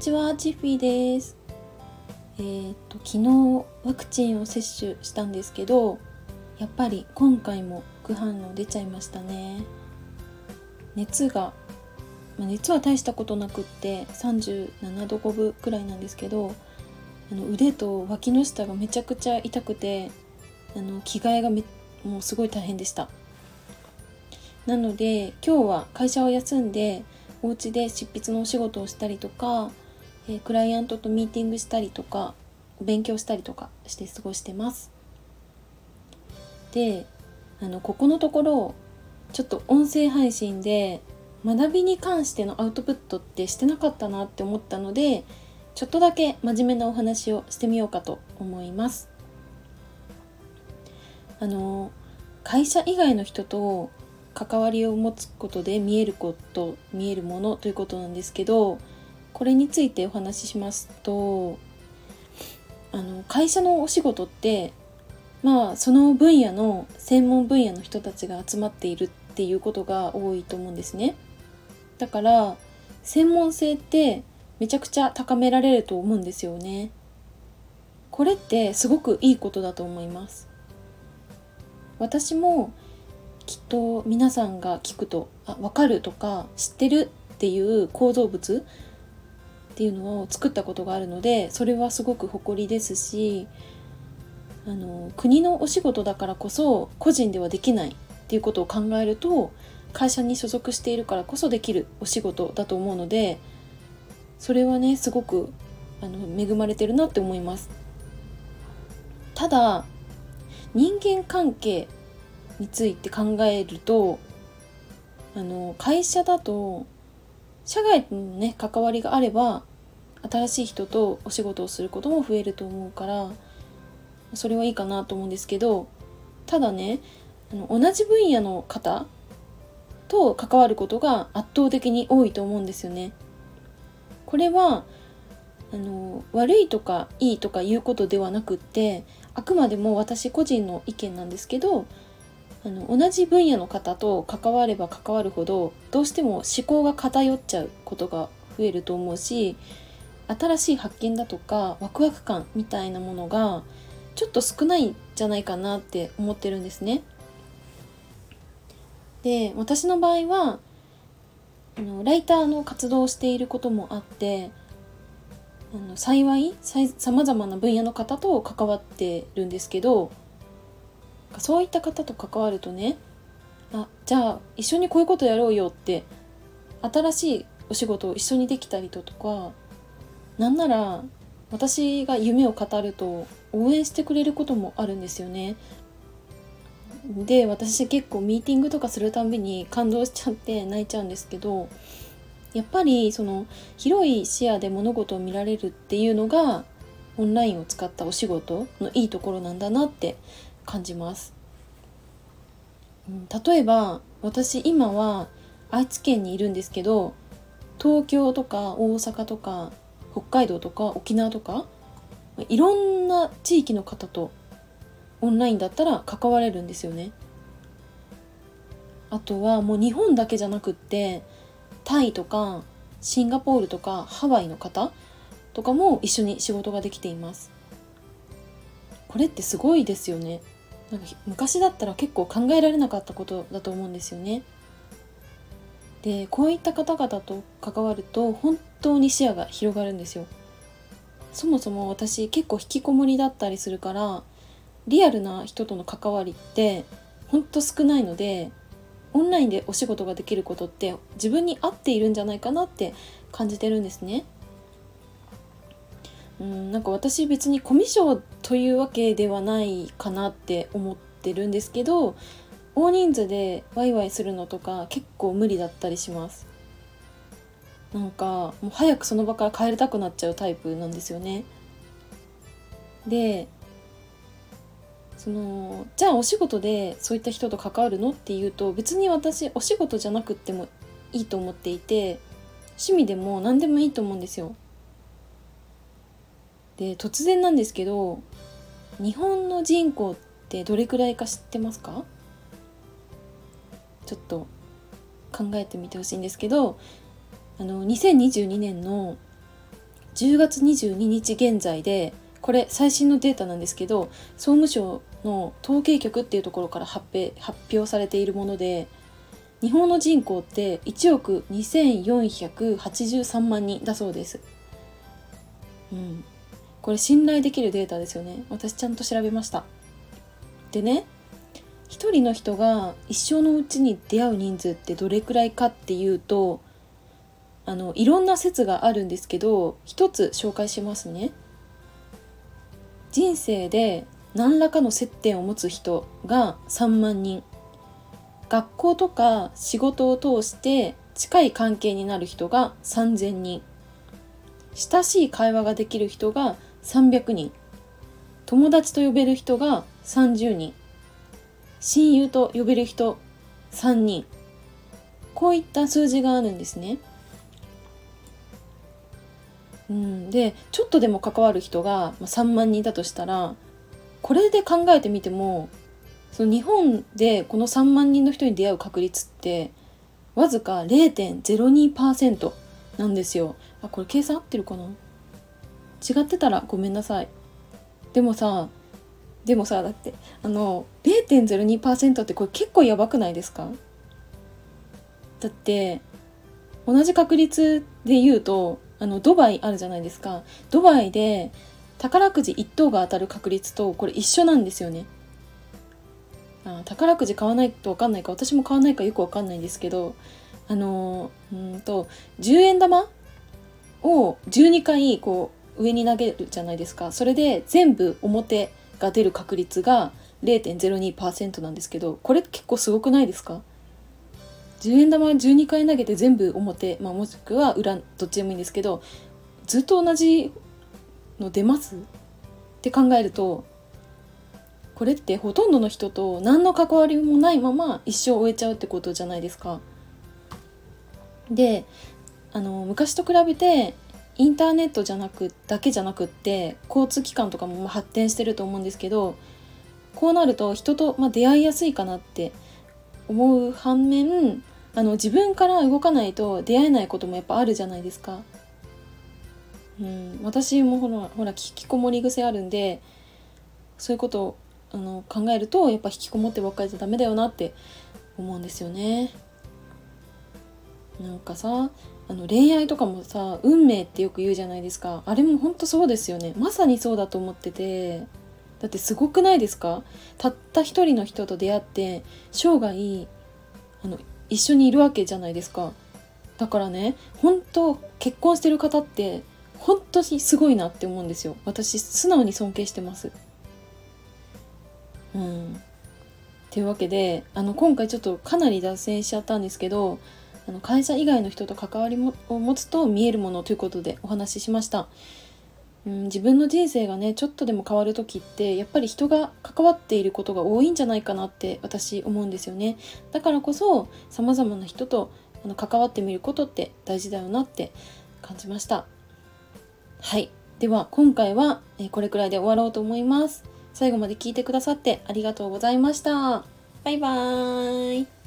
ちは、チッフィーです。えー、っと昨日ワクチンを接種したんですけど、やっぱり今回も副反応出ちゃいましたね。熱が、まあ、熱は大したことなくって37度5分くらいなんですけど、あの腕と脇の下がめちゃくちゃ痛くて、あの着替えがめもうすごい大変でした。なので今日は会社を休んでお家で執筆のお仕事をしたりとか、えー、クライアントとミーティングしたりとか勉強したりとかして過ごしてます。であのここのところちょっと音声配信で学びに関してのアウトプットってしてなかったなって思ったのでちょっとだけ真面目なお話をしてみようかと思います。あの会社以外の人と関わりを持つことで見えること見えるものということなんですけどこれについてお話ししますとあの会社のお仕事ってまあその分野の専門分野の人たちが集まっているっていうことが多いと思うんですね。だから専門性ってめちゃくちゃ高められると思うんですよね。これってすごくいいことだと思います。私もきっと皆さんが聞くとあ分かるとか知ってるっていう構造物っていうのを作ったことがあるのでそれはすごく誇りですしあの国のお仕事だからこそ個人ではできないっていうことを考えると会社に所属しているからこそできるお仕事だと思うのでそれはねすごくあの恵まれてるなって思います。ただ人間関係について考えるとあの会社だと社外のね関わりがあれば新しい人とお仕事をすることも増えると思うからそれはいいかなと思うんですけどただねあの同じ分野の方と関わることが圧倒的に多いと思うんですよね。これはあの悪いとかいいとかいうことではなくってあくまでも私個人の意見なんですけどあの同じ分野の方と関われば関わるほどどうしても思考が偏っちゃうことが増えると思うし新しい発見だとかワクワク感みたいなものがちょっと少ないんじゃないかなって思ってるんですね。で私の場合はあのライターの活動をしていることもあってあの幸いさまざまな分野の方と関わってるんですけどそういった方と関わるとねあじゃあ一緒にこういうことやろうよって新しいお仕事を一緒にできたりとかなんなら私が夢を語ると応援してくれることもあるんですよね。で私結構ミーティングとかするたびに感動しちゃって泣いちゃうんですけどやっぱりその広い視野で物事を見られるっていうのがオンラインを使ったお仕事のいいところなんだなって感じます。例えば私今は愛知県にいるんですけど東京とか大阪とか北海道とか沖縄とかいろんな地域の方とオンラインだったら関われるんですよね。あとはもう日本だけじゃなくってタイとかシンガポールとかハワイの方とかも一緒に仕事ができています。これってすごいですよね。なんか昔だったら結構考えられなかったことだと思うんですよね。でこういった方々と関わると本当に視野が広がるんですよ。そもそも私結構引きこもりだったりするからリアルな人との関わりってほんと少ないのでオンラインでお仕事ができることって自分に合っているんじゃないかなって感じてるんですね。うんなんか私別にコミュ障というわけではないかなって思ってるんですけど大人数でワイワイするのとか結構無理だったりします。なんかもう早くその場から帰りたくなっちゃうタイプなんですよね。でそのじゃあお仕事でそういった人と関わるのっていうと別に私お仕事じゃなくってもいいと思っていて趣味でも何でもいいと思うんですよ。で突然なんですけど日本の人口ってどれくらいか知ってますか？ちょっと考えてみてほしいんですけどあの2022年の10月22日現在でこれ最新のデータなんですけど総務省の統計局っていうところから発表発表されているもので日本の人口って1億2483万人だそうです。うん、これ信頼できるデータですよね。私ちゃんと調べました。でね、一人の人が一生のうちに出会う人数ってどれくらいかっていうと、あのいろんな説があるんですけど、一つ紹介しますね。人生で何らかの接点を持つ人が3万人。学校とか仕事を通して近い関係になる人が3,000人。親しい会話ができる人が300人。友達と呼べる人が30人。親友と呼べる人3人こういった数字があるんですね。うん、でちょっとでも関わる人が3万人だとしたらこれで考えてみてもその日本でこの3万人の人に出会う確率ってわずか0.02%なんですよ。あこれ計算合ってるかな？違ってたらごめんなさい。でもさでもさだってあの0.02%ってこれ結構やばくないですか？だって同じ確率で言うとあのドバイあるじゃないですか。ドバイで宝くじ1等が当たる確率とこれ一緒なんですよね。あ宝くじ買わないと分かんないか私も買わないかよく分かんないんですけどあのうんと10円玉を12回こう上に投げるじゃないですか。それで全部表が出る確率が0.02%なんですけどこれ結構すごくないですか？10円玉12回投げて全部表、まあ、もしくは裏どっちでもいいんですけどずっと同じの出ます？って考えるとこれってほとんどの人と何の関わりもないまま一生終えちゃうってことじゃないですか。であの昔と比べてインターネットじゃなくだけじゃなくって交通機関とかも発展してると思うんですけどこうなると人と、まあ、出会いやすいかなって思う反面あの自分から動かないと出会えないこともやっぱあるじゃないですか。うん、私もほらほら引きこもり癖あるんでそういうことをあの考えるとやっぱ引きこもってばっかりじゃダメだよなって思うんですよね。なんかさあの恋愛とかもさ運命ってよく言うじゃないですか。あれもほんとそうですよね。まさにそうだと思ってて。だってすごくないですか？たった一人の人と出会って生涯あの一緒にいるわけじゃないですか。だからね本当結婚してる方って本当にすごいなって思うんですよ。私素直に尊敬してます。うん。っていうわけであの今回ちょっとかなり脱線しちゃったんですけどあの会社以外の人と関わりを持つと見えるものということでお話ししました。うん、自分の人生がねちょっとでも変わる時ってやっぱり人が関わっていることが多いんじゃないかなって私思うんですよねだからこそさまざまな人とあの関わってみることって大事だよなって感じましたはいでは今回はこれくらいで終わろうと思います最後まで聞いてくださってありがとうございました。バイバーイ。